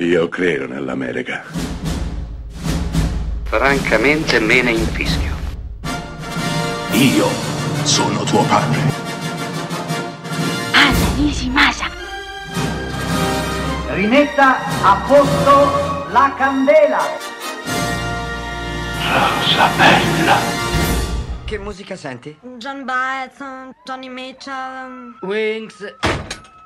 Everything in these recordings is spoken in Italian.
Io credo nell'America. Francamente me ne infischio. Io sono tuo padre. Anna Nishimasa. Rimetta a posto la candela. Rosa bella. Che musica senti? John Baez, Johnny Mitchell, Wings,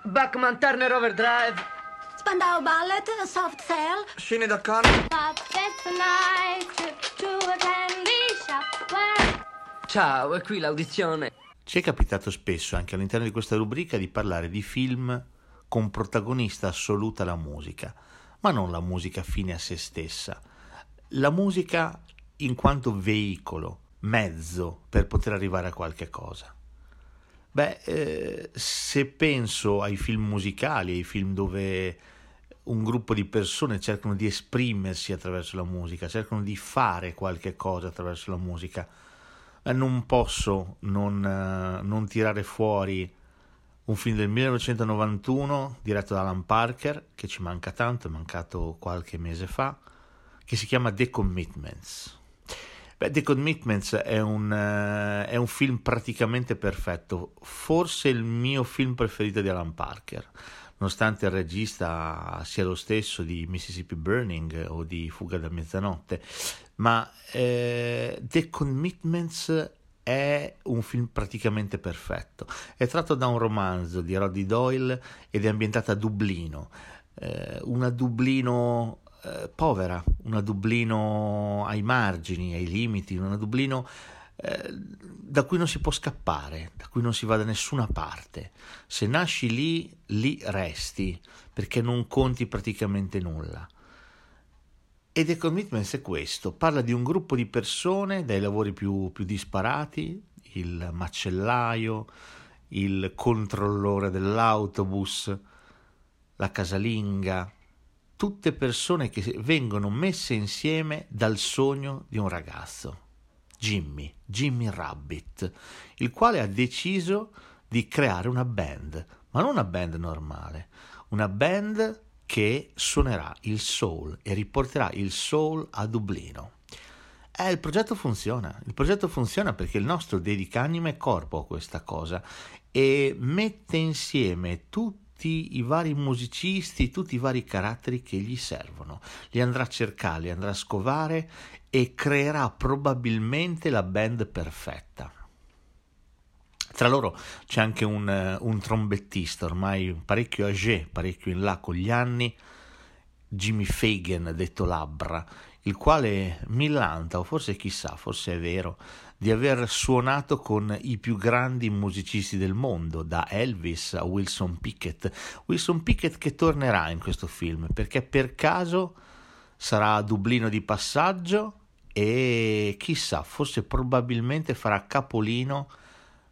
Buckman Turner Overdrive, Spandau Ballet, Soft Cell. Shinny.com. It's a night trip to a candy shop where Ciao, è qui l'audizione. Ci è capitato spesso, anche all'interno di questa rubrica, di parlare di film con protagonista assoluta la musica, ma non la musica fine a se stessa, la musica in quanto veicolo, mezzo per poter arrivare a qualche cosa. Beh, eh, se penso ai film musicali, ai film dove un gruppo di persone cercano di esprimersi attraverso la musica, cercano di fare qualche cosa attraverso la musica, eh, non posso non, eh, non tirare fuori un film del 1991 diretto da Alan Parker, che ci manca tanto, è mancato qualche mese fa, che si chiama The Commitments. Beh, The Commitments è un, eh, è un film praticamente perfetto, forse il mio film preferito di Alan Parker, nonostante il regista sia lo stesso di Mississippi Burning o di Fuga da mezzanotte, ma eh, The Commitments è un film praticamente perfetto. È tratto da un romanzo di Roddy Doyle ed è ambientata a Dublino, eh, una Dublino eh, povera, una Dublino ai margini, ai limiti, una Dublino eh, da cui non si può scappare, da cui non si va da nessuna parte. Se nasci lì, lì resti, perché non conti praticamente nulla. E The Commitments è questo, parla di un gruppo di persone dai lavori più, più disparati, il macellaio, il controllore dell'autobus, la casalinga, tutte persone che vengono messe insieme dal sogno di un ragazzo, Jimmy, Jimmy Rabbit, il quale ha deciso di creare una band, ma non una band normale, una band che suonerà il soul e riporterà il soul a Dublino. Eh, il progetto funziona, il progetto funziona perché il nostro dedica anima e corpo a questa cosa e mette insieme tutti i vari musicisti, tutti i vari caratteri che gli servono. Li andrà a cercare, li andrà a scovare e creerà probabilmente la band perfetta. Tra loro c'è anche un, un, trombettista ormai parecchio âgé, parecchio in là con gli anni, Jimmy Fagan, detto Labbra, il quale millanta, o forse chissà, forse è vero, di aver suonato con i più grandi musicisti del mondo, da Elvis a Wilson Pickett. Wilson Pickett che tornerà in questo film, perché per caso sarà a Dublino di passaggio e chissà, forse probabilmente farà capolino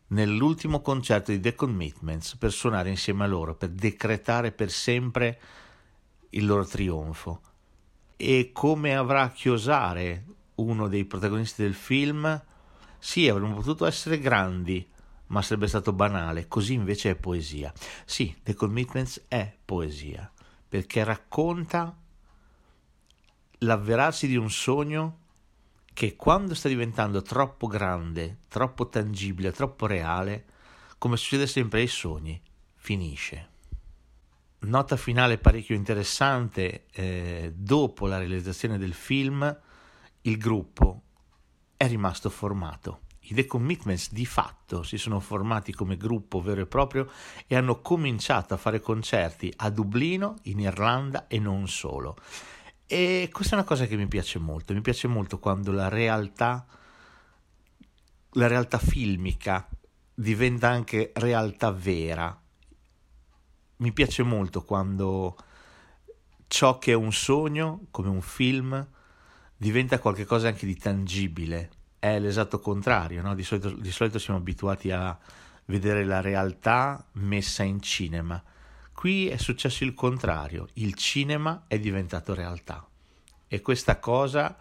nell'ultimo concerto di The Commitments per suonare insieme a loro, per decretare per sempre il loro trionfo. E come avrà a chiosare uno dei protagonisti del film, sì, avremmo potuto essere grandi, ma sarebbe stato banale, così invece è poesia. Sì, The Commitments è poesia, perché racconta l'avverarsi di un sogno che quando sta diventando troppo grande, troppo tangibile, troppo reale, come succede sempre ai sogni, finisce. Nota finale parecchio interessante, eh, dopo la realizzazione del film, il gruppo è rimasto formato. I The Commitments di fatto si sono formati come gruppo vero e proprio e hanno cominciato a fare concerti a Dublino, in Irlanda e non solo. E questa è una cosa che mi piace molto, mi piace molto quando la realtà, la realtà filmica diventa anche realtà vera. Mi piace molto quando ciò che è un sogno, come un film, diventa qualcosa anche di tangibile. È l'esatto contrario, no? di, solito, di solito siamo abituati a vedere la realtà messa in cinema Qui è successo il contrario, il cinema è diventato realtà e questa cosa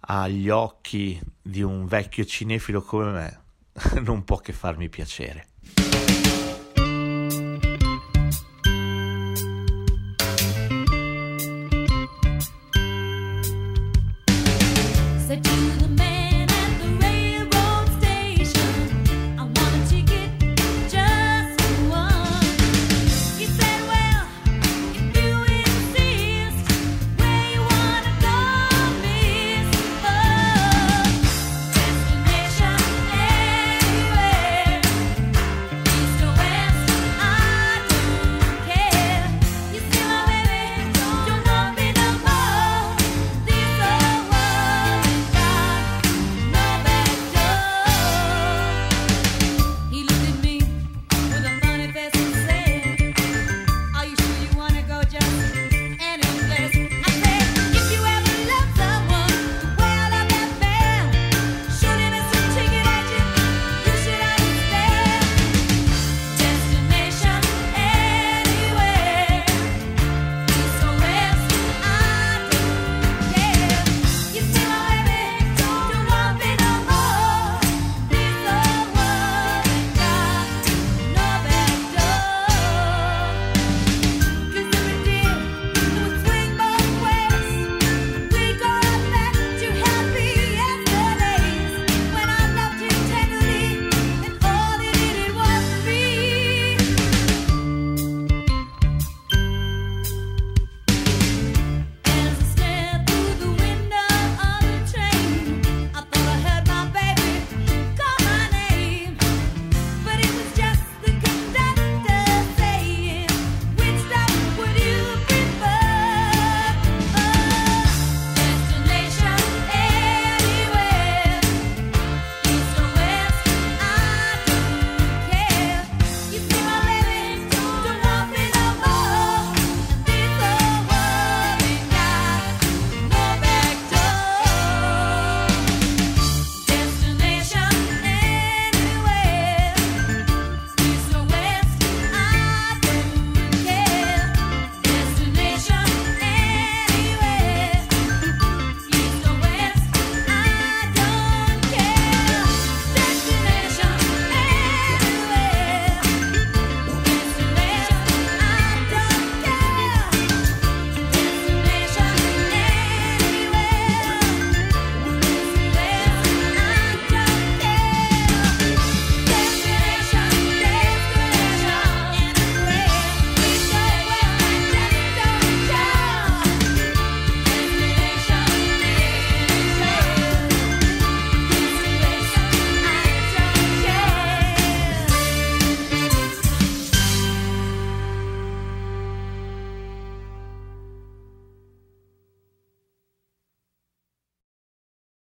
agli occhi di un vecchio cinefilo come me non può che farmi piacere. The two.